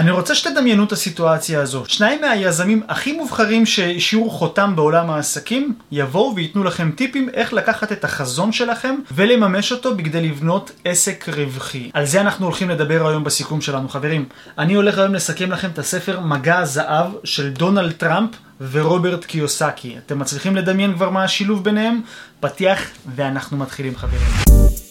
אני רוצה שתדמיינו את הסיטואציה הזו. שניים מהיזמים הכי מובחרים שהשאירו חותם בעולם העסקים, יבואו וייתנו לכם טיפים איך לקחת את החזון שלכם ולממש אותו בכדי לבנות עסק רווחי. על זה אנחנו הולכים לדבר היום בסיכום שלנו, חברים. אני הולך היום לסכם לכם את הספר מגע הזהב של דונלד טראמפ ורוברט קיוסקי. אתם מצליחים לדמיין כבר מה השילוב ביניהם? פתיח ואנחנו מתחילים, חברים.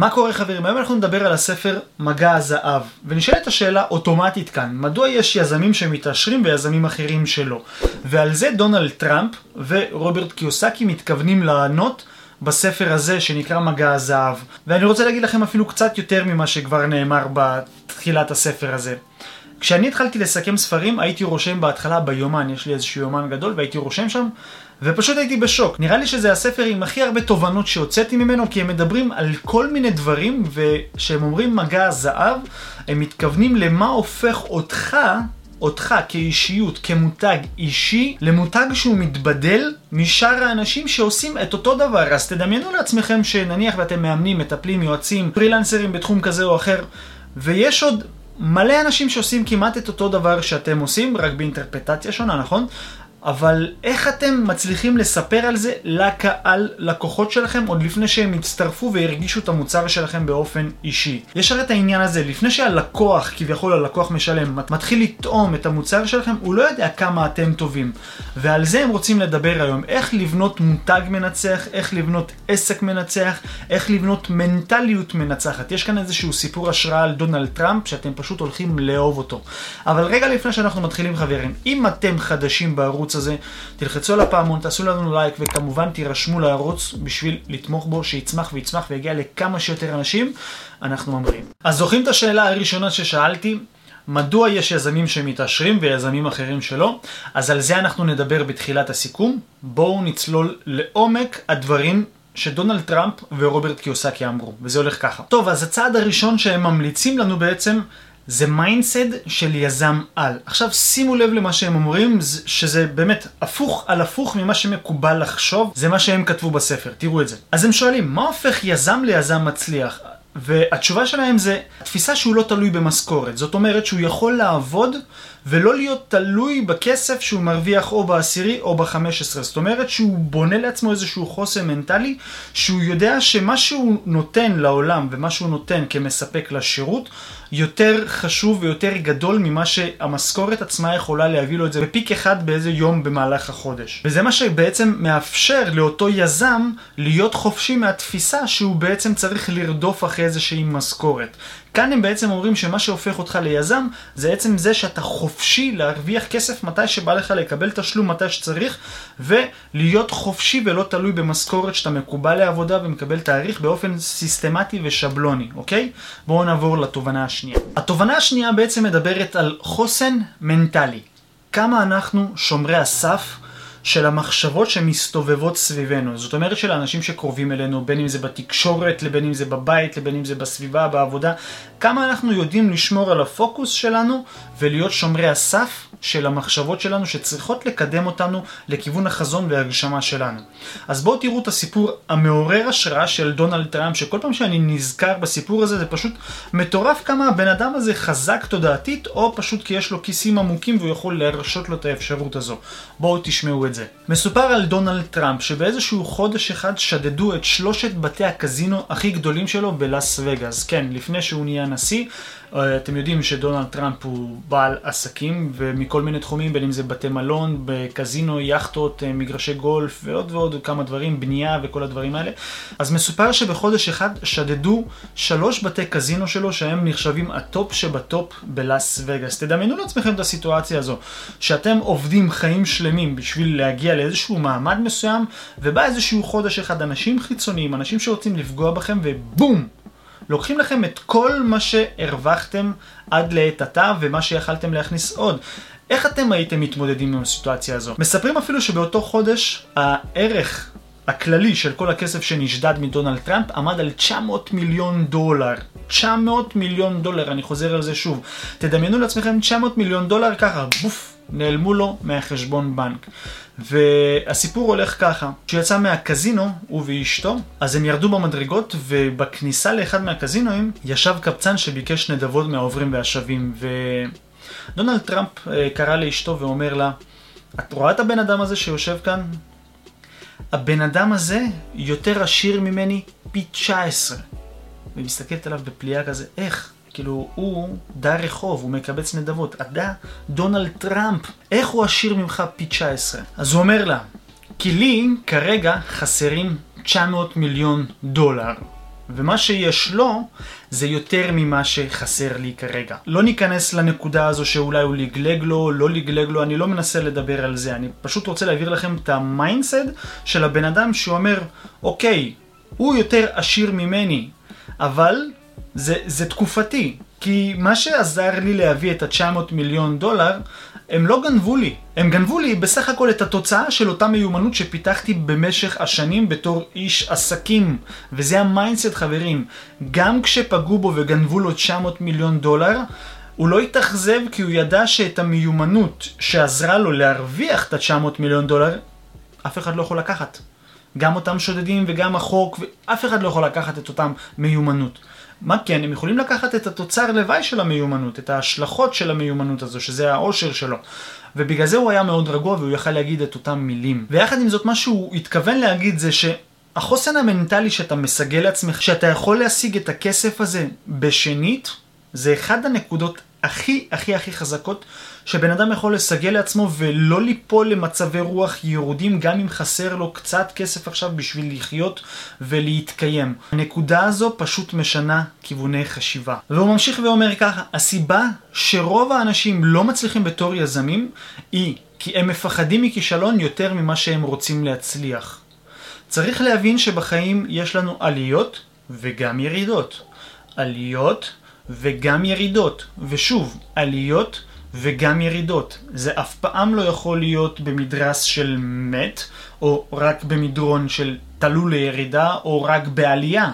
מה קורה חברים? היום אנחנו נדבר על הספר מגע הזהב ונשאלת השאלה אוטומטית כאן מדוע יש יזמים שמתעשרים ויזמים אחרים שלא? ועל זה דונלד טראמפ ורוברט קיוסקי מתכוונים לענות בספר הזה שנקרא מגע הזהב ואני רוצה להגיד לכם אפילו קצת יותר ממה שכבר נאמר בתחילת הספר הזה. כשאני התחלתי לסכם ספרים הייתי רושם בהתחלה ביומן, יש לי איזשהו יומן גדול והייתי רושם שם ופשוט הייתי בשוק. נראה לי שזה הספר עם הכי הרבה תובנות שהוצאתי ממנו כי הם מדברים על כל מיני דברים וכשהם אומרים מגע הזהב הם מתכוונים למה הופך אותך אותך כאישיות, כמותג אישי, למותג שהוא מתבדל משאר האנשים שעושים את אותו דבר. אז תדמיינו לעצמכם שנניח ואתם מאמנים, מטפלים, יועצים, פרילנסרים בתחום כזה או אחר, ויש עוד מלא אנשים שעושים כמעט את אותו דבר שאתם עושים, רק באינטרפטציה שונה, נכון? אבל איך אתם מצליחים לספר על זה לקהל לקוחות שלכם עוד לפני שהם יצטרפו וירגישו את המוצר שלכם באופן אישי? יש הרי את העניין הזה, לפני שהלקוח, כביכול הלקוח משלם, מתחיל לטעום את המוצר שלכם, הוא לא יודע כמה אתם טובים. ועל זה הם רוצים לדבר היום, איך לבנות מותג מנצח, איך לבנות עסק מנצח, איך לבנות מנטליות מנצחת. יש כאן איזשהו סיפור השראה על דונלד טראמפ, שאתם פשוט הולכים לאהוב אותו. אבל רגע לפני שאנחנו מתחילים חברים, אם אתם חדשים בערוץ הערוץ הזה. תלחצו על הפעמון, תעשו לנו לייק וכמובן תירשמו לערוץ בשביל לתמוך בו, שיצמח ויצמח ויגיע לכמה שיותר אנשים, אנחנו ממריאים. אז זוכרים את השאלה הראשונה ששאלתי? מדוע יש יזמים שמתעשרים ויזמים אחרים שלא? אז על זה אנחנו נדבר בתחילת הסיכום. בואו נצלול לעומק הדברים שדונלד טראמפ ורוברט קיוסאקי אמרו, וזה הולך ככה. טוב, אז הצעד הראשון שהם ממליצים לנו בעצם זה mindset של יזם על. עכשיו שימו לב למה שהם אומרים, שזה באמת הפוך על הפוך ממה שמקובל לחשוב, זה מה שהם כתבו בספר, תראו את זה. אז הם שואלים, מה הופך יזם ליזם מצליח? והתשובה שלהם זה התפיסה שהוא לא תלוי במשכורת. זאת אומרת שהוא יכול לעבוד ולא להיות תלוי בכסף שהוא מרוויח או בעשירי או בחמש עשרה. זאת אומרת שהוא בונה לעצמו איזשהו חוסן מנטלי, שהוא יודע שמה שהוא נותן לעולם ומה שהוא נותן כמספק לשירות, יותר חשוב ויותר גדול ממה שהמשכורת עצמה יכולה להביא לו את זה בפיק אחד באיזה יום במהלך החודש. וזה מה שבעצם מאפשר לאותו יזם להיות חופשי מהתפיסה שהוא בעצם צריך לרדוף אחרי איזושהי משכורת. כאן הם בעצם אומרים שמה שהופך אותך ליזם זה עצם זה שאתה חופשי להרוויח כסף מתי שבא לך לקבל תשלום מתי שצריך ולהיות חופשי ולא תלוי במשכורת שאתה מקובל לעבודה ומקבל תאריך באופן סיסטמטי ושבלוני, אוקיי? בואו נעבור לתובנה השנייה. התובנה השנייה בעצם מדברת על חוסן מנטלי. כמה אנחנו שומרי הסף של המחשבות שמסתובבות סביבנו. זאת אומרת של האנשים שקרובים אלינו, בין אם זה בתקשורת, לבין אם זה בבית, לבין אם זה בסביבה, בעבודה. כמה אנחנו יודעים לשמור על הפוקוס שלנו ולהיות שומרי הסף של המחשבות שלנו שצריכות לקדם אותנו לכיוון החזון וההגשמה שלנו. אז בואו תראו את הסיפור המעורר השראה של דונלד טראמפ, שכל פעם שאני נזכר בסיפור הזה זה פשוט מטורף כמה הבן אדם הזה חזק תודעתית, או פשוט כי יש לו כיסים עמוקים והוא יכול להרשות לו את האפשרות הזו. בואו תשמעו זה. מסופר על דונלד טראמפ שבאיזשהו חודש אחד שדדו את שלושת בתי הקזינו הכי גדולים שלו בלאס וגאס. כן, לפני שהוא נהיה נשיא. אה, אתם יודעים שדונלד טראמפ הוא בעל עסקים ומכל מיני תחומים, בין אם זה בתי מלון, בקזינו, יאכטות, אה, מגרשי גולף ועוד ועוד כמה דברים, בנייה וכל הדברים האלה. אז מסופר שבחודש אחד שדדו שלוש בתי קזינו שלו שהם נחשבים ה top שב top בלאס וגאס. תדמיינו לעצמכם את הסיטואציה הזו, שאתם עובדים חיים שלמים בשביל להגיע לאיזשהו מעמד מסוים, ובא איזשהו חודש אחד אנשים חיצוניים, אנשים שרוצים לפגוע בכם ובום! לוקחים לכם את כל מה שהרווחתם עד לעת עתה ומה שיכלתם להכניס עוד. איך אתם הייתם מתמודדים עם הסיטואציה הזו? מספרים אפילו שבאותו חודש הערך הכללי של כל הכסף שנשדד מדונלד טראמפ עמד על 900 מיליון דולר. 900 מיליון דולר, אני חוזר על זה שוב. תדמיינו לעצמכם 900 מיליון דולר ככה, בוף, נעלמו לו מהחשבון בנק. והסיפור הולך ככה, כשהוא יצא מהקזינו, הוא ואשתו, אז הם ירדו במדרגות, ובכניסה לאחד מהקזינואים ישב קבצן שביקש נדבות מהעוברים והשבים, ודונלד טראמפ אה, קרא לאשתו ואומר לה, את רואה את הבן אדם הזה שיושב כאן? הבן אדם הזה יותר עשיר ממני פי 19. והיא מסתכלת עליו בפליאה כזה, איך? כאילו, הוא דר רחוב, הוא מקבץ נדבות. אתה דונלד טראמפ, איך הוא עשיר ממך פי 19? אז הוא אומר לה, כי לי כרגע חסרים 900 מיליון דולר. ומה שיש לו זה יותר ממה שחסר לי כרגע. לא ניכנס לנקודה הזו שאולי הוא לגלג לו, לא לגלג לו, אני לא מנסה לדבר על זה, אני פשוט רוצה להעביר לכם את ה mindset של הבן אדם שאומר, אוקיי, הוא יותר עשיר ממני, אבל זה, זה תקופתי, כי מה שעזר לי להביא את ה-900 מיליון דולר, הם לא גנבו לי. הם גנבו לי בסך הכל את התוצאה של אותה מיומנות שפיתחתי במשך השנים בתור איש עסקים. וזה ה mindset חברים. גם כשפגעו בו וגנבו לו 900 מיליון דולר, הוא לא התאכזב כי הוא ידע שאת המיומנות שעזרה לו להרוויח את ה-900 מיליון דולר, אף אחד לא יכול לקחת. גם אותם שודדים וגם החוק, ואף אחד לא יכול לקחת את אותם מיומנות. מה כן, הם יכולים לקחת את התוצר לוואי של המיומנות, את ההשלכות של המיומנות הזו, שזה העושר שלו. ובגלל זה הוא היה מאוד רגוע והוא יכל להגיד את אותם מילים. ויחד עם זאת, מה שהוא התכוון להגיד זה שהחוסן המנטלי שאתה מסגל לעצמך, שאתה יכול להשיג את הכסף הזה בשנית, זה אחד הנקודות הכי הכי הכי חזקות שבן אדם יכול לסגל לעצמו ולא ליפול למצבי רוח ירודים גם אם חסר לו קצת כסף עכשיו בשביל לחיות ולהתקיים. הנקודה הזו פשוט משנה כיווני חשיבה. והוא ממשיך ואומר ככה, הסיבה שרוב האנשים לא מצליחים בתור יזמים היא כי הם מפחדים מכישלון יותר ממה שהם רוצים להצליח. צריך להבין שבחיים יש לנו עליות וגם ירידות. עליות וגם ירידות. ושוב, עליות וגם ירידות. זה אף פעם לא יכול להיות במדרס של מת, או רק במדרון של תלו לירידה, או רק בעלייה.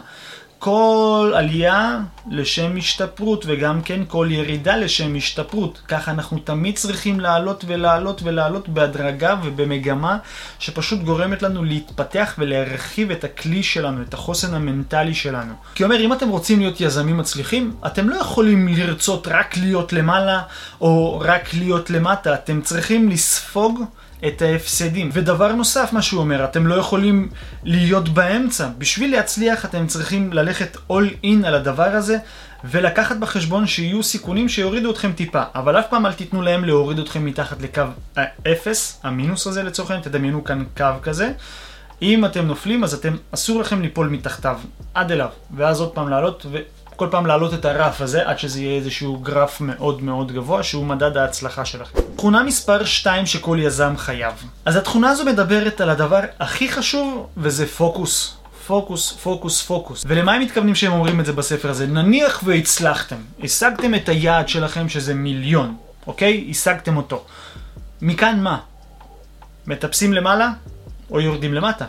כל עלייה לשם השתפרות וגם כן כל ירידה לשם השתפרות. ככה אנחנו תמיד צריכים לעלות ולעלות ולעלות בהדרגה ובמגמה שפשוט גורמת לנו להתפתח ולהרחיב את הכלי שלנו, את החוסן המנטלי שלנו. כי אומר, אם אתם רוצים להיות יזמים מצליחים, אתם לא יכולים לרצות רק להיות למעלה או רק להיות למטה, אתם צריכים לספוג את ההפסדים. ודבר נוסף, מה שהוא אומר, אתם לא יכולים להיות באמצע. בשביל להצליח אתם צריכים ללכת all in על הדבר הזה, ולקחת בחשבון שיהיו סיכונים שיורידו אתכם טיפה. אבל אף פעם אל תיתנו להם להוריד אתכם מתחת לקו האפס, המינוס הזה לצורך העניין, תדמיינו כאן קו כזה. אם אתם נופלים, אז אתם, אסור לכם ליפול מתחתיו, עד אליו, ואז עוד פעם לעלות, ו... כל פעם להעלות את הרף הזה עד שזה יהיה איזשהו גרף מאוד מאוד גבוה שהוא מדד ההצלחה שלכם. תכונה מספר 2 שכל יזם חייב. אז התכונה הזו מדברת על הדבר הכי חשוב וזה פוקוס. פוקוס, פוקוס, פוקוס. ולמה הם מתכוונים שהם אומרים את זה בספר הזה? נניח והצלחתם, השגתם את היעד שלכם שזה מיליון, אוקיי? השגתם אותו. מכאן מה? מטפסים למעלה או יורדים למטה?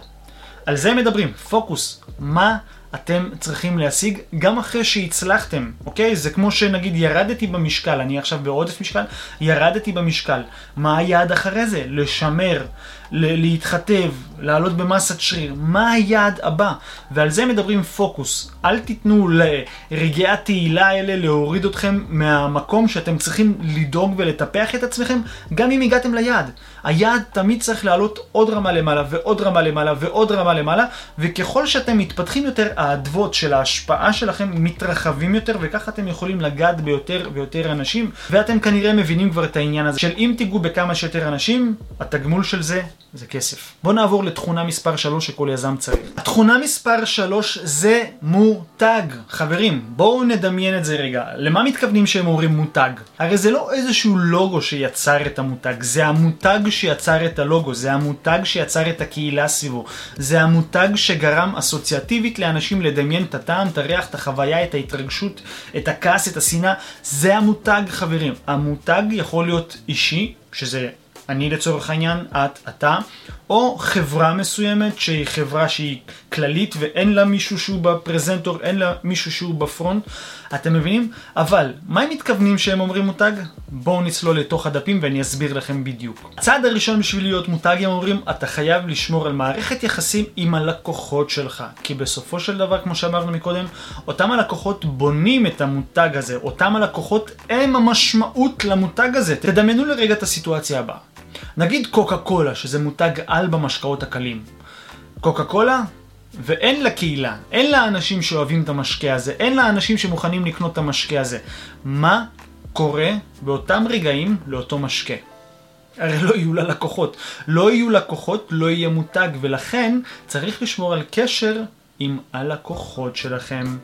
על זה הם מדברים, פוקוס. מה אתם צריכים להשיג גם אחרי שהצלחתם, אוקיי? זה כמו שנגיד ירדתי במשקל, אני עכשיו בעודף משקל, ירדתי במשקל. מה היעד אחרי זה? לשמר, להתחתב, לעלות במסת שריר. מה היעד הבא? ועל זה מדברים פוקוס. אל תיתנו לרגעי התהילה האלה להוריד אתכם מהמקום שאתם צריכים לדאוג ולטפח את עצמכם, גם אם הגעתם ליעד. היעד תמיד צריך לעלות עוד רמה למעלה ועוד רמה למעלה ועוד רמה למעלה, וככל שאתם מתפתחים יותר, האדוות של ההשפעה שלכם מתרחבים יותר, וככה אתם יכולים לגעת ביותר ויותר אנשים, ואתם כנראה מבינים כבר את העניין הזה של אם תיגעו בכמה שיותר אנשים, התגמול של זה זה כסף. בואו נעבור לתכונה מספר 3 שכל יזם צריך. התכונה מספר 3 זה מותג. חברים, בואו נדמיין את זה רגע. למה מתכוונים שהם אומרים מותג? הרי זה לא איזשהו לוגו שיצר את המותג, זה המותג שיצר את הלוגו, זה המותג שיצר את הקהילה סביבו, זה המותג שגרם אסוציאטיבית לאנשים לדמיין את הטעם, את הריח, את החוויה, את ההתרגשות, את הכעס, את השנאה. זה המותג, חברים. המותג יכול להיות אישי, שזה אני לצורך העניין, את, אתה, או חברה מסוימת שהיא חברה שהיא כללית ואין לה מישהו שהוא בפרזנטור, אין לה מישהו שהוא בפרונט, אתם מבינים? אבל, מה הם מתכוונים שהם אומרים מותג? בואו נצלול לתוך הדפים ואני אסביר לכם בדיוק. הצעד הראשון בשביל להיות מותג הם אומרים, אתה חייב לשמור על מערכת יחסים עם הלקוחות שלך. כי בסופו של דבר, כמו שאמרנו מקודם, אותם הלקוחות בונים את המותג הזה, אותם הלקוחות הם המשמעות למותג הזה. תדמיינו לרגע את הסיטואציה הבאה. נגיד קוקה קולה, שזה מותג על במשקאות הקלים. קוקה קולה, ואין לה קהילה, אין לה אנשים שאוהבים את המשקה הזה, אין לה אנשים שמוכנים לקנות את המשקה הזה. מה קורה באותם רגעים לאותו משקה? הרי לא יהיו לה לקוחות. לא יהיו לקוחות, לא יהיה מותג, ולכן צריך לשמור על קשר עם הלקוחות שלכם.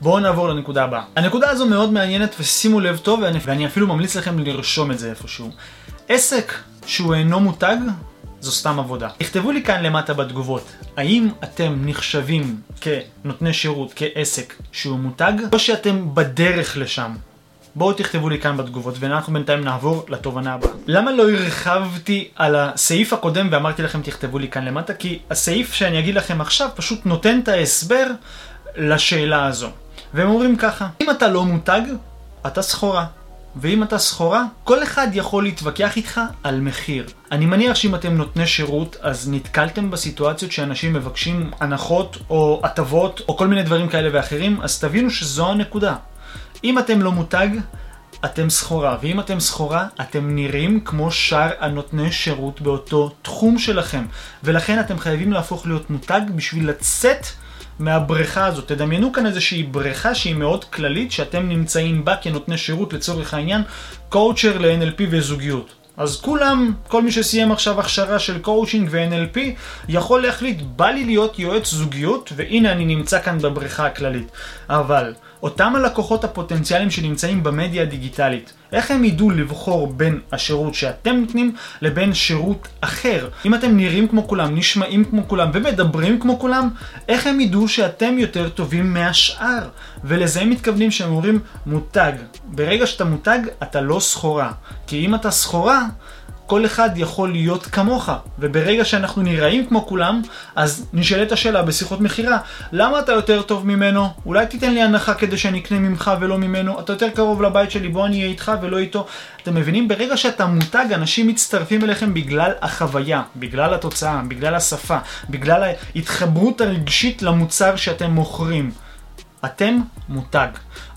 בואו נעבור לנקודה הבאה. הנקודה הזו מאוד מעניינת ושימו לב טוב, ואני אפילו ממליץ לכם לרשום את זה איפשהו. עסק שהוא אינו מותג, זו סתם עבודה. תכתבו לי כאן למטה בתגובות, האם אתם נחשבים כנותני שירות, כעסק שהוא מותג, או שאתם בדרך לשם. בואו תכתבו לי כאן בתגובות, ואנחנו בינתיים נעבור לתובנה הבאה. למה לא הרחבתי על הסעיף הקודם ואמרתי לכם תכתבו לי כאן למטה? כי הסעיף שאני אגיד לכם עכשיו פשוט נותן את ההסבר לשאלה הזו. והם אומרים ככה, אם אתה לא מותג, אתה סחורה. ואם אתה סחורה, כל אחד יכול להתווכח איתך על מחיר. אני מניח שאם אתם נותני שירות, אז נתקלתם בסיטואציות שאנשים מבקשים הנחות או הטבות או כל מיני דברים כאלה ואחרים, אז תבינו שזו הנקודה. אם אתם לא מותג, אתם סחורה, ואם אתם סחורה, אתם נראים כמו שאר הנותני שירות באותו תחום שלכם, ולכן אתם חייבים להפוך להיות מותג בשביל לצאת מהבריכה הזאת. תדמיינו כאן איזושהי בריכה שהיא מאוד כללית, שאתם נמצאים בה כנותני שירות לצורך העניין, coacher ל-NLP וזוגיות. אז כולם, כל מי שסיים עכשיו הכשרה של קואוצ'ינג ו-NLP, יכול להחליט, בא לי להיות יועץ זוגיות, והנה אני נמצא כאן בבריכה הכללית. אבל, אותם הלקוחות הפוטנציאליים שנמצאים במדיה הדיגיטלית, איך הם ידעו לבחור בין השירות שאתם נותנים לבין שירות אחר? אם אתם נראים כמו כולם, נשמעים כמו כולם ומדברים כמו כולם, איך הם ידעו שאתם יותר טובים מהשאר? ולזה הם מתכוונים שהם אומרים מותג. ברגע שאתה מותג, אתה לא סחורה. כי אם אתה סחורה, כל אחד יכול להיות כמוך, וברגע שאנחנו נראים כמו כולם, אז נשאלת השאלה בשיחות מכירה, למה אתה יותר טוב ממנו? אולי תיתן לי הנחה כדי שאני אקנה ממך ולא ממנו? אתה יותר קרוב לבית שלי, בוא אני אהיה איתך ולא איתו. אתם מבינים? ברגע שאתה מותג, אנשים מצטרפים אליכם בגלל החוויה, בגלל התוצאה, בגלל השפה, בגלל ההתחברות הרגשית למוצר שאתם מוכרים. אתם מותג.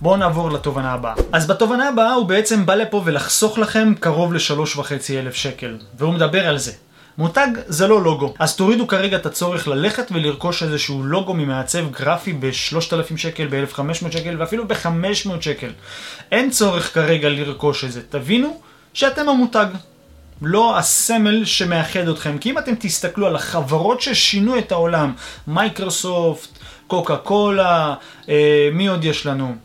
בואו נעבור לתובנה הבאה. אז בתובנה הבאה הוא בעצם בא לפה ולחסוך לכם קרוב לשלוש וחצי אלף שקל. והוא מדבר על זה. מותג זה לא לוגו. אז תורידו כרגע את הצורך ללכת ולרכוש איזשהו לוגו ממעצב גרפי ב-3,000 שקל, ב-1,500 שקל ואפילו ב-500 שקל. אין צורך כרגע לרכוש את זה. תבינו שאתם המותג. לא הסמל שמאחד אתכם. כי אם אתם תסתכלו על החברות ששינו את העולם, מייקרוסופט, קוקה קולה, אה, מי עוד יש לנו?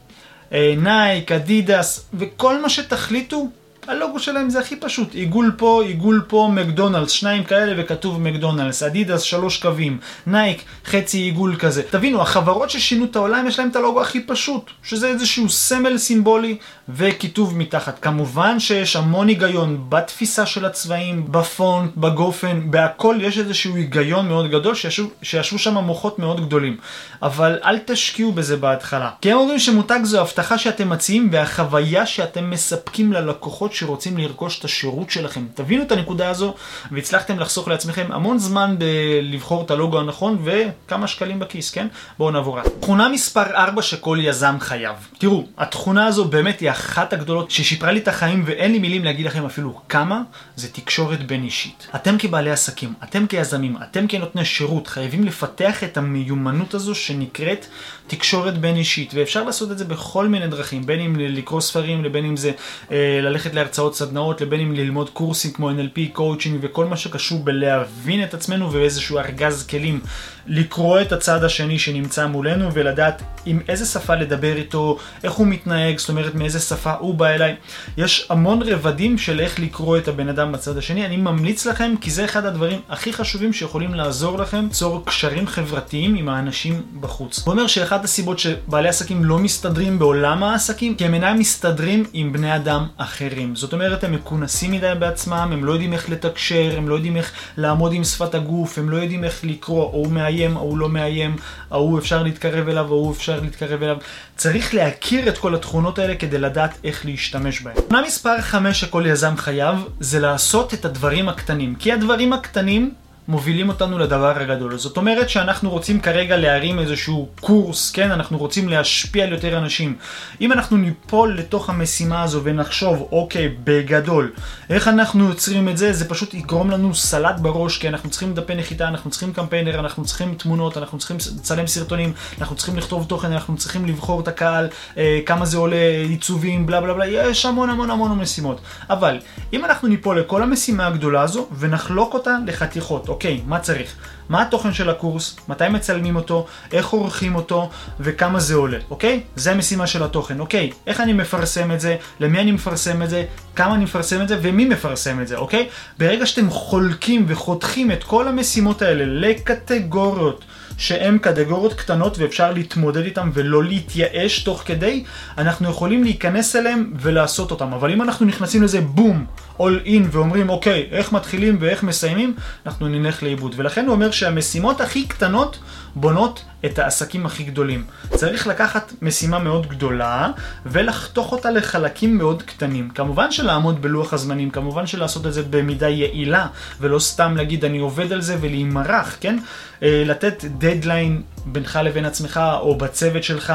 אה, נייק, אדידס, וכל מה שתחליטו, הלוגו שלהם זה הכי פשוט, עיגול פה, עיגול פה, מקדונלדס, שניים כאלה וכתוב מקדונלדס, אדידס שלוש קווים, נייק חצי עיגול כזה. תבינו, החברות ששינו את העולם יש להם את הלוגו הכי פשוט, שזה איזשהו סמל סימבולי וכיתוב מתחת. כמובן שיש המון היגיון בתפיסה של הצבעים, בפונט, בגופן, בהכל יש איזשהו היגיון מאוד גדול שישבו, שישבו שם מוחות מאוד גדולים. אבל אל תשקיעו בזה בהתחלה. כי הם אומרים שמותג זו הבטחה שאתם מציעים והחוויה שאתם מספקים ללקוחות לקוחות שרוצים לרכוש את השירות שלכם. תבינו את הנקודה הזו, והצלחתם לחסוך לעצמכם המון זמן בלבחור את הלוגו הנכון וכמה שקלים בכיס, כן? בואו נעבור הלאה. תכונה מספר 4 שכל יזם חייב. תראו, התכונה הזו באמת היא אחת הגדולות ששיפרה לי את החיים ואין לי מילים להגיד לכם אפילו כמה, זה תקשורת בין אישית. אתם כבעלי עסקים, אתם כיזמים, אתם כנותני שירות, חייבים לפתח את המיומנות הזו שנקראת תקשורת בין אישית, ואפשר לעשות את זה בכל מיני דרכים, בין אם לקרוא ספרים, לבין אם זה אה, ללכת להרצאות סדנאות, לבין אם ללמוד קורסים כמו NLP, coaching וכל מה שקשור בלהבין את עצמנו ואיזשהו ארגז כלים לקרוא את הצד השני שנמצא מולנו ולדעת עם איזה שפה לדבר איתו, איך הוא מתנהג, זאת אומרת מאיזה שפה הוא בא אליי. יש המון רבדים של איך לקרוא את הבן אדם בצד השני, אני ממליץ לכם כי זה אחד הדברים הכי חשובים שיכולים לעזור לכם ליצור קשרים חברתיים עם האנשים בחוץ. הוא אומר שאחת הסיבות שבעלי עסקים לא מסתדרים בעולם העסקים כי הם אינם מסתדרים עם בני אדם אחרים. זאת אומרת, הם מכונסים מדי בעצמם, הם לא יודעים איך לתקשר, הם לא יודעים איך לעמוד עם שפת הגוף, הם לא יודעים איך לקרוא, ההוא מאיים, ההוא לא מאיים, ההוא אפשר להתקרב אליו, ההוא אפשר להתקרב אליו. צריך להכיר את כל התכונות האלה כדי לדעת איך להשתמש בהם. תכונה מספר 5 שכל יזם חייב, זה לעשות את הדברים הקטנים. כי הדברים הקטנים מובילים אותנו לדבר הגדול. זאת אומרת שאנחנו רוצים כרגע להרים איזשהו קורס, כן? אנחנו רוצים להשפיע על יותר אנשים. אם אנחנו ניפול לתוך המשימה הזו ונחשוב, אוקיי, בגדול, איך אנחנו יוצרים את זה? זה פשוט יגרום לנו סלט בראש, כי אנחנו צריכים דפי נחיתה, אנחנו צריכים קמפיינר, אנחנו צריכים תמונות, אנחנו צריכים לצלם סרטונים, אנחנו צריכים לכתוב תוכן, אנחנו צריכים לבחור את הקהל, אה, כמה זה עולה, עיצובים, בלה בלה בלה, יש המון המון המון משימות. אבל אם אנחנו ניפול לכל המשימה הגדולה הזו ונחלוק אותה לחתיכות, אוקיי, מה צריך? מה התוכן של הקורס, מתי מצלמים אותו, איך עורכים אותו וכמה זה עולה, אוקיי? זה המשימה של התוכן, אוקיי? איך אני מפרסם את זה, למי אני מפרסם את זה, כמה אני מפרסם את זה ומי מפרסם את זה, אוקיי? ברגע שאתם חולקים וחותכים את כל המשימות האלה לקטגוריות שהן קטגוריות קטנות ואפשר להתמודד איתן ולא להתייאש תוך כדי, אנחנו יכולים להיכנס אליהן ולעשות אותן. אבל אם אנחנו נכנסים לזה בום, all in ואומרים אוקיי, איך מתחילים ואיך מסיימים, אנחנו נלך לאיבוד. ולכן הוא אומר שהמשימות הכי קטנות בונות את העסקים הכי גדולים. צריך לקחת משימה מאוד גדולה ולחתוך אותה לחלקים מאוד קטנים. כמובן שלעמוד בלוח הזמנים, כמובן שלעשות את זה במידה יעילה, ולא סתם להגיד אני עובד על זה ולהימרח, כן? אה, לתת דדליין בינך לבין עצמך או בצוות שלך,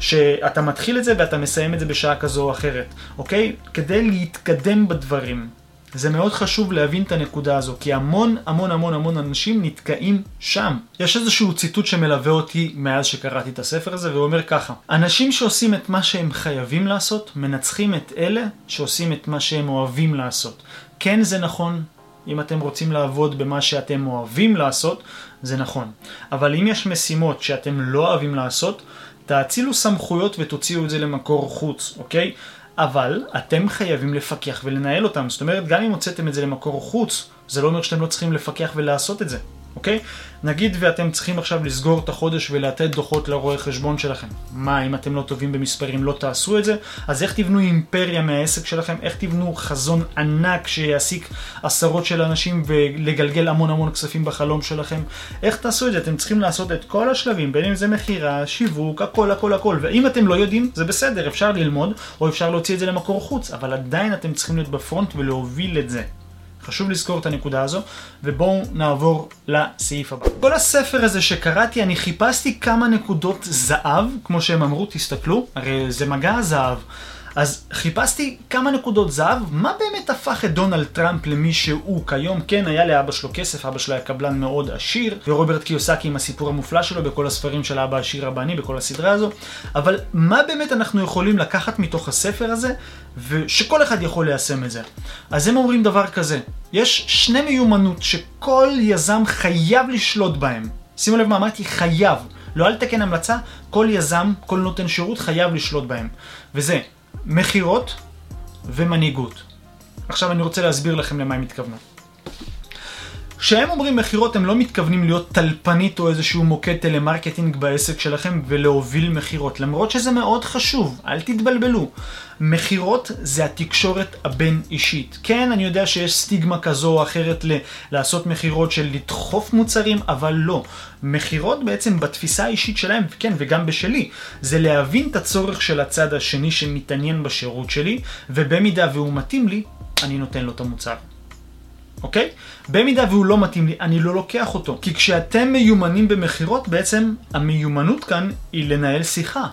שאתה מתחיל את זה ואתה מסיים את זה בשעה כזו או אחרת, אוקיי? כדי להתקדם בדברים. זה מאוד חשוב להבין את הנקודה הזו, כי המון המון המון המון אנשים נתקעים שם. יש איזשהו ציטוט שמלווה אותי מאז שקראתי את הספר הזה, והוא אומר ככה: אנשים שעושים את מה שהם חייבים לעשות, מנצחים את אלה שעושים את מה שהם אוהבים לעשות. כן, זה נכון, אם אתם רוצים לעבוד במה שאתם אוהבים לעשות, זה נכון. אבל אם יש משימות שאתם לא אוהבים לעשות, תאצילו סמכויות ותוציאו את זה למקור חוץ, אוקיי? אבל אתם חייבים לפקח ולנהל אותם. זאת אומרת, גם אם הוצאתם את זה למקור חוץ, זה לא אומר שאתם לא צריכים לפקח ולעשות את זה. אוקיי? נגיד ואתם צריכים עכשיו לסגור את החודש ולתת דוחות לרואה חשבון שלכם. מה, אם אתם לא טובים במספרים לא תעשו את זה? אז איך תבנו אימפריה מהעסק שלכם? איך תבנו חזון ענק שיעסיק עשרות של אנשים ולגלגל המון המון כספים בחלום שלכם? איך תעשו את זה? אתם צריכים לעשות את כל השלבים, בין אם זה מכירה, שיווק, הכל הכל הכל. ואם אתם לא יודעים, זה בסדר, אפשר ללמוד, או אפשר להוציא את זה למקור חוץ, אבל עדיין אתם צריכים להיות בפרונט ולהוביל את זה. חשוב לזכור את הנקודה הזו, ובואו נעבור לסעיף הבא. כל הספר הזה שקראתי, אני חיפשתי כמה נקודות זהב, כמו שהם אמרו, תסתכלו, הרי זה מגע זהב. אז חיפשתי כמה נקודות זהב, מה באמת הפך את דונלד טראמפ למי שהוא כיום? כן, היה לאבא שלו כסף, אבא שלו היה קבלן מאוד עשיר, ורוברט קיוסקי עם הסיפור המופלא שלו בכל הספרים של האבא העשיר הבני, בכל הסדרה הזו, אבל מה באמת אנחנו יכולים לקחת מתוך הספר הזה, ושכל אחד יכול ליישם את זה? אז הם אומרים דבר כזה, יש שני מיומנות שכל יזם חייב לשלוט בהם. שימו לב מה אמרתי, חייב. לא על תקן המלצה, כל יזם, כל נותן שירות חייב לשלוט בהם. וזה מכירות ומנהיגות. עכשיו אני רוצה להסביר לכם למה הם התכוונו. כשהם אומרים מכירות הם לא מתכוונים להיות טלפנית או איזשהו מוקד טלמרקטינג בעסק שלכם ולהוביל מכירות, למרות שזה מאוד חשוב, אל תתבלבלו. מכירות זה התקשורת הבין אישית. כן, אני יודע שיש סטיגמה כזו או אחרת ל- לעשות מכירות של לדחוף מוצרים, אבל לא. מכירות בעצם בתפיסה האישית שלהם, כן, וגם בשלי, זה להבין את הצורך של הצד השני שמתעניין בשירות שלי, ובמידה והוא מתאים לי, אני נותן לו את המוצר. אוקיי? במידה והוא לא מתאים לי, אני לא לוקח אותו. כי כשאתם מיומנים במכירות, בעצם המיומנות כאן היא לנהל שיחה.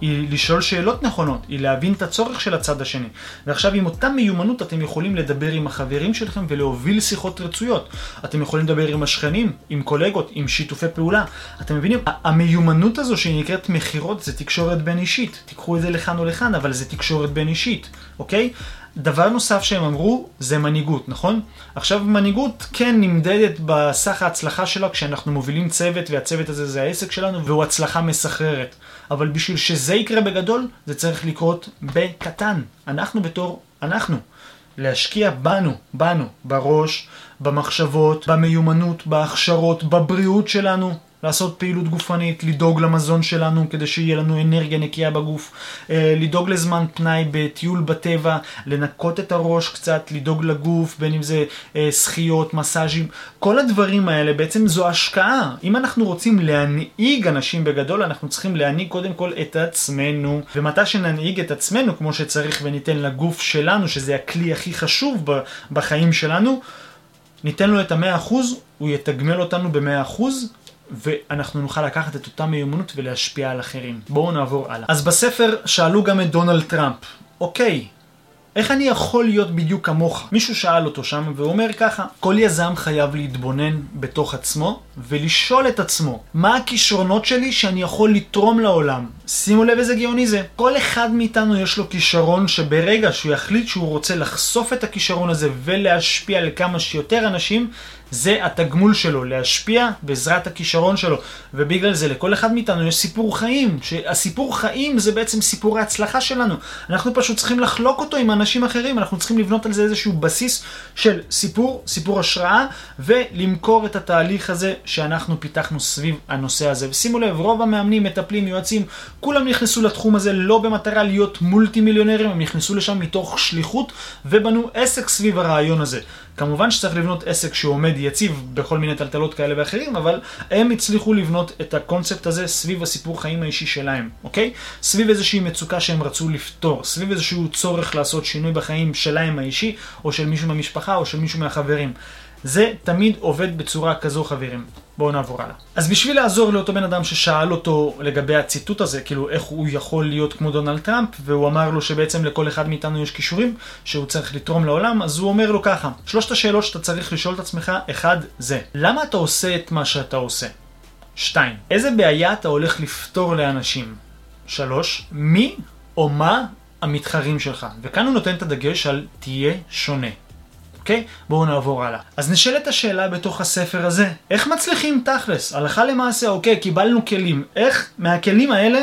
היא לשאול שאלות נכונות, היא להבין את הצורך של הצד השני. ועכשיו עם אותה מיומנות אתם יכולים לדבר עם החברים שלכם ולהוביל שיחות רצויות. אתם יכולים לדבר עם השכנים, עם קולגות, עם שיתופי פעולה. אתם מבינים? המיומנות הזו שהיא נקראת מכירות זה תקשורת בין אישית. תיקחו את זה לכאן או לכאן, אבל זה תקשורת בין אישית, אוקיי? דבר נוסף שהם אמרו זה מנהיגות, נכון? עכשיו מנהיגות כן נמדדת בסך ההצלחה שלה כשאנחנו מובילים צוות והצוות הזה זה העסק שלנו והוא הצלחה מסחררת. אבל בשביל שזה יקרה בגדול זה צריך לקרות בקטן. אנחנו בתור אנחנו. להשקיע בנו, בנו, בראש, במחשבות, במיומנות, בהכשרות, בבריאות שלנו, לעשות פעילות גופנית, לדאוג למזון שלנו כדי שיהיה לנו אנרגיה נקייה בגוף, אה, לדאוג לזמן פנאי בטיול בטבע, לנקות את הראש קצת, לדאוג לגוף, בין אם זה אה, שחיות, מסאז'ים, כל הדברים האלה בעצם זו השקעה. אם אנחנו רוצים להנהיג אנשים בגדול, אנחנו צריכים להנהיג קודם כל את עצמנו. ומתי שננהיג את עצמנו כמו שצריך וניתן לגוף שלנו, שזה הכלי הכי חשוב בחיים שלנו, ניתן לו את המאה אחוז, הוא יתגמל אותנו במאה אחוז, ואנחנו נוכל לקחת את אותה מיומנות ולהשפיע על אחרים. בואו נעבור הלאה. אז בספר שאלו גם את דונלד טראמפ, אוקיי, איך אני יכול להיות בדיוק כמוך? מישהו שאל אותו שם והוא אומר ככה, כל יזם חייב להתבונן בתוך עצמו ולשאול את עצמו, מה הכישרונות שלי שאני יכול לתרום לעולם? שימו לב איזה גאוני זה. כל אחד מאיתנו יש לו כישרון שברגע שהוא יחליט שהוא רוצה לחשוף את הכישרון הזה ולהשפיע על כמה שיותר אנשים, זה התגמול שלו, להשפיע בעזרת הכישרון שלו. ובגלל זה לכל אחד מאיתנו יש סיפור חיים, שהסיפור חיים זה בעצם סיפור ההצלחה שלנו. אנחנו פשוט צריכים לחלוק אותו עם אנשים אחרים, אנחנו צריכים לבנות על זה איזשהו בסיס של סיפור, סיפור השראה, ולמכור את התהליך הזה שאנחנו פיתחנו סביב הנושא הזה. ושימו לב, רוב המאמנים, מטפלים, יועצים, כולם נכנסו לתחום הזה לא במטרה להיות מולטי מיליונרים, הם נכנסו לשם מתוך שליחות ובנו עסק סביב הרעיון הזה. כמובן שצריך לבנות עסק שהוא עומד יציב בכל מיני טלטלות כאלה ואחרים, אבל הם הצליחו לבנות את הקונספט הזה סביב הסיפור חיים האישי שלהם, אוקיי? סביב איזושהי מצוקה שהם רצו לפתור, סביב איזשהו צורך לעשות שינוי בחיים שלהם האישי, או של מישהו מהמשפחה, או של מישהו מהחברים. זה תמיד עובד בצורה כזו חברים. בואו נעבור הלאה. אז בשביל לעזור לאותו בן אדם ששאל אותו לגבי הציטוט הזה, כאילו איך הוא יכול להיות כמו דונלד טראמפ, והוא אמר לו שבעצם לכל אחד מאיתנו יש כישורים שהוא צריך לתרום לעולם, אז הוא אומר לו ככה, שלושת השאלות שאתה צריך לשאול את עצמך, אחד זה, למה אתה עושה את מה שאתה עושה? שתיים, איזה בעיה אתה הולך לפתור לאנשים? שלוש, מי או מה המתחרים שלך? וכאן הוא נותן את הדגש על תהיה שונה. אוקיי? בואו נעבור הלאה. אז נשאלת השאלה בתוך הספר הזה, איך מצליחים תכלס? הלכה למעשה, אוקיי, קיבלנו כלים. איך מהכלים האלה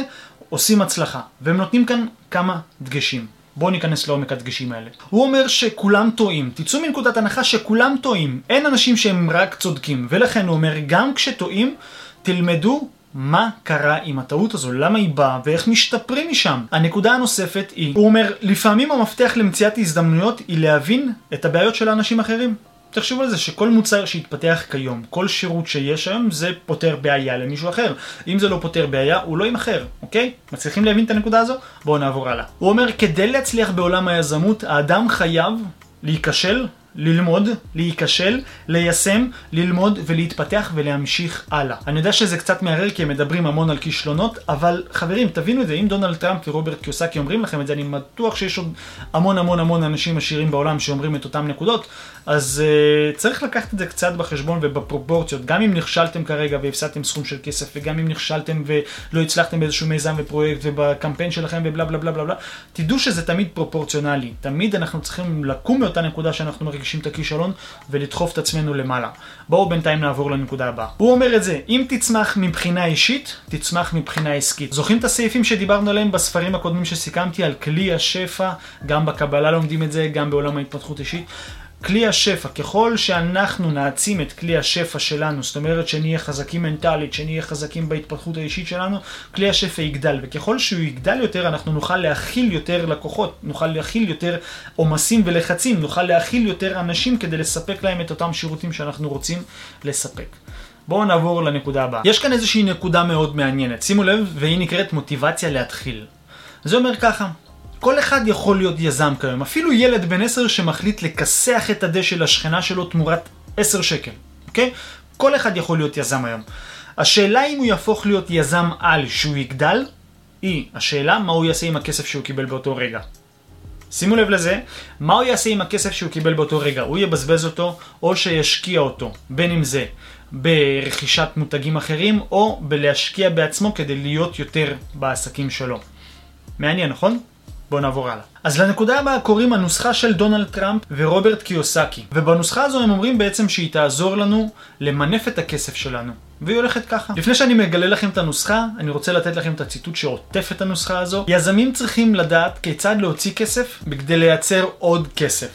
עושים הצלחה? והם נותנים כאן כמה דגשים. בואו ניכנס לעומק הדגשים האלה. הוא אומר שכולם טועים. תצאו מנקודת הנחה שכולם טועים. אין אנשים שהם רק צודקים. ולכן הוא אומר, גם כשטועים, תלמדו מה קרה עם הטעות הזו, למה היא באה ואיך משתפרים משם. הנקודה הנוספת היא, הוא אומר, לפעמים המפתח למציאת הזדמנויות היא להבין את הבעיות של האנשים אחרים. תחשבו על זה שכל מוצר שהתפתח כיום, כל שירות שיש היום, זה פותר בעיה למישהו אחר. אם זה לא פותר בעיה, הוא לא ימכר, אוקיי? מצליחים להבין את הנקודה הזו? בואו נעבור הלאה. הוא אומר, כדי להצליח בעולם היזמות, האדם חייב להיכשל ללמוד, להיכשל, ליישם, ללמוד ולהתפתח ולהמשיך הלאה. אני יודע שזה קצת מערער כי הם מדברים המון על כישלונות, אבל חברים, תבינו את זה, אם דונלד טראמפ ורוברט קיוסקי אומרים לכם את זה, אני בטוח שיש עוד המון המון המון אנשים עשירים בעולם שאומרים את אותם נקודות, אז uh, צריך לקחת את זה קצת בחשבון ובפרופורציות. גם אם נכשלתם כרגע והפסדתם סכום של כסף, וגם אם נכשלתם ולא הצלחתם באיזשהו מיזם ופרויקט ובקמפיין שלכם ובלה בלה בלה בלה בלה, תדעו שזה תמיד פרופורציונלי. תמיד אנחנו צריכים לקום מאותה נקודה שאנחנו מרגישים את הכישלון ולדחוף את עצמנו למעלה. בואו בינתיים נעבור לנקודה הבאה. הוא אומר את זה, אם תצמח מבחינה אישית, תצמח מבחינה עסקית. זוכרים את הסעיפים שדיברנו עליהם בספרים הקודמים שסיכמתי על כלי השפע, גם בקבלה לומדים את זה, גם בעולם ההתפתחות אישית. כלי השפע, ככל שאנחנו נעצים את כלי השפע שלנו, זאת אומרת שנהיה חזקים מנטלית, שנהיה חזקים בהתפתחות האישית שלנו, כלי השפע יגדל, וככל שהוא יגדל יותר אנחנו נוכל להכיל יותר לקוחות, נוכל להכיל יותר עומסים ולחצים, נוכל להכיל יותר אנשים כדי לספק להם את אותם שירותים שאנחנו רוצים לספק. בואו נעבור לנקודה הבאה. יש כאן איזושהי נקודה מאוד מעניינת, שימו לב, והיא נקראת מוטיבציה להתחיל. זה אומר ככה, כל אחד יכול להיות יזם כיום, אפילו ילד בן 10 שמחליט לכסח את הדשא לשכנה שלו תמורת 10 שקל, אוקיי? כל אחד יכול להיות יזם היום. השאלה אם הוא יהפוך להיות יזם על שהוא יגדל, היא השאלה מה הוא יעשה עם הכסף שהוא קיבל באותו רגע. שימו לב לזה, מה הוא יעשה עם הכסף שהוא קיבל באותו רגע? הוא יבזבז אותו או שישקיע אותו, בין אם זה ברכישת מותגים אחרים או בלהשקיע בעצמו כדי להיות יותר בעסקים שלו. מעניין, נכון? בואו נעבור הלאה. אז לנקודה הבאה קוראים הנוסחה של דונלד טראמפ ורוברט קיוסקי. ובנוסחה הזו הם אומרים בעצם שהיא תעזור לנו למנף את הכסף שלנו. והיא הולכת ככה. לפני שאני מגלה לכם את הנוסחה, אני רוצה לתת לכם את הציטוט שעוטף את הנוסחה הזו. יזמים צריכים לדעת כיצד להוציא כסף בכדי לייצר עוד כסף.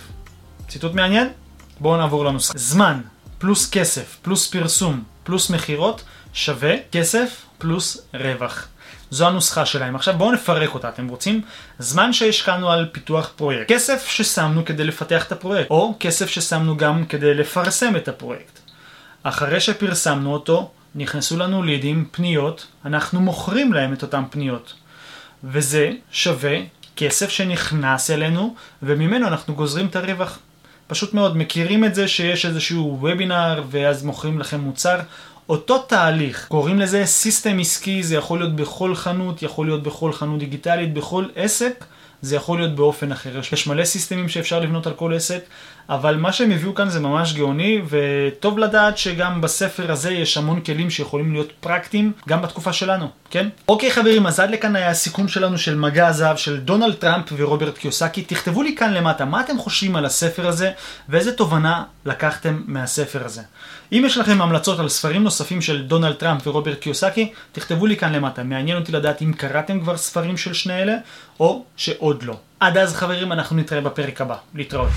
ציטוט מעניין? בואו נעבור לנוסחה. זמן פלוס כסף פלוס פרסום פלוס מכירות שווה כסף פלוס רווח. זו הנוסחה שלהם. עכשיו בואו נפרק אותה, אתם רוצים? זמן שהשקענו על פיתוח פרויקט, כסף ששמנו כדי לפתח את הפרויקט, או כסף ששמנו גם כדי לפרסם את הפרויקט. אחרי שפרסמנו אותו, נכנסו לנו לידים פניות, אנחנו מוכרים להם את אותן פניות. וזה שווה כסף שנכנס אלינו, וממנו אנחנו גוזרים את הרווח. פשוט מאוד, מכירים את זה שיש איזשהו וובינר ואז מוכרים לכם מוצר, אותו תהליך, קוראים לזה סיסטם עסקי, זה יכול להיות בכל חנות, יכול להיות בכל חנות דיגיטלית, בכל עסק, זה יכול להיות באופן אחר. יש מלא סיסטמים שאפשר לבנות על כל עסק, אבל מה שהם הביאו כאן זה ממש גאוני, וטוב לדעת שגם בספר הזה יש המון כלים שיכולים להיות פרקטיים, גם בתקופה שלנו, כן? אוקיי חברים, אז עד לכאן היה הסיכום שלנו של מגע הזהב של דונלד טראמפ ורוברט קיוסאקי. תכתבו לי כאן למטה מה אתם חושבים על הספר הזה, ואיזה תובנה לקחתם מהספר הזה. אם יש לכם המלצות על ספרים נוספים של דונלד טראמפ ורוברט קיוסאקי, תכתבו לי כאן למטה. מעניין אותי לדעת אם קראתם כבר ספרים של שני אלה, או שעוד לא. עד אז חברים, אנחנו נתראה בפרק הבא. להתראות.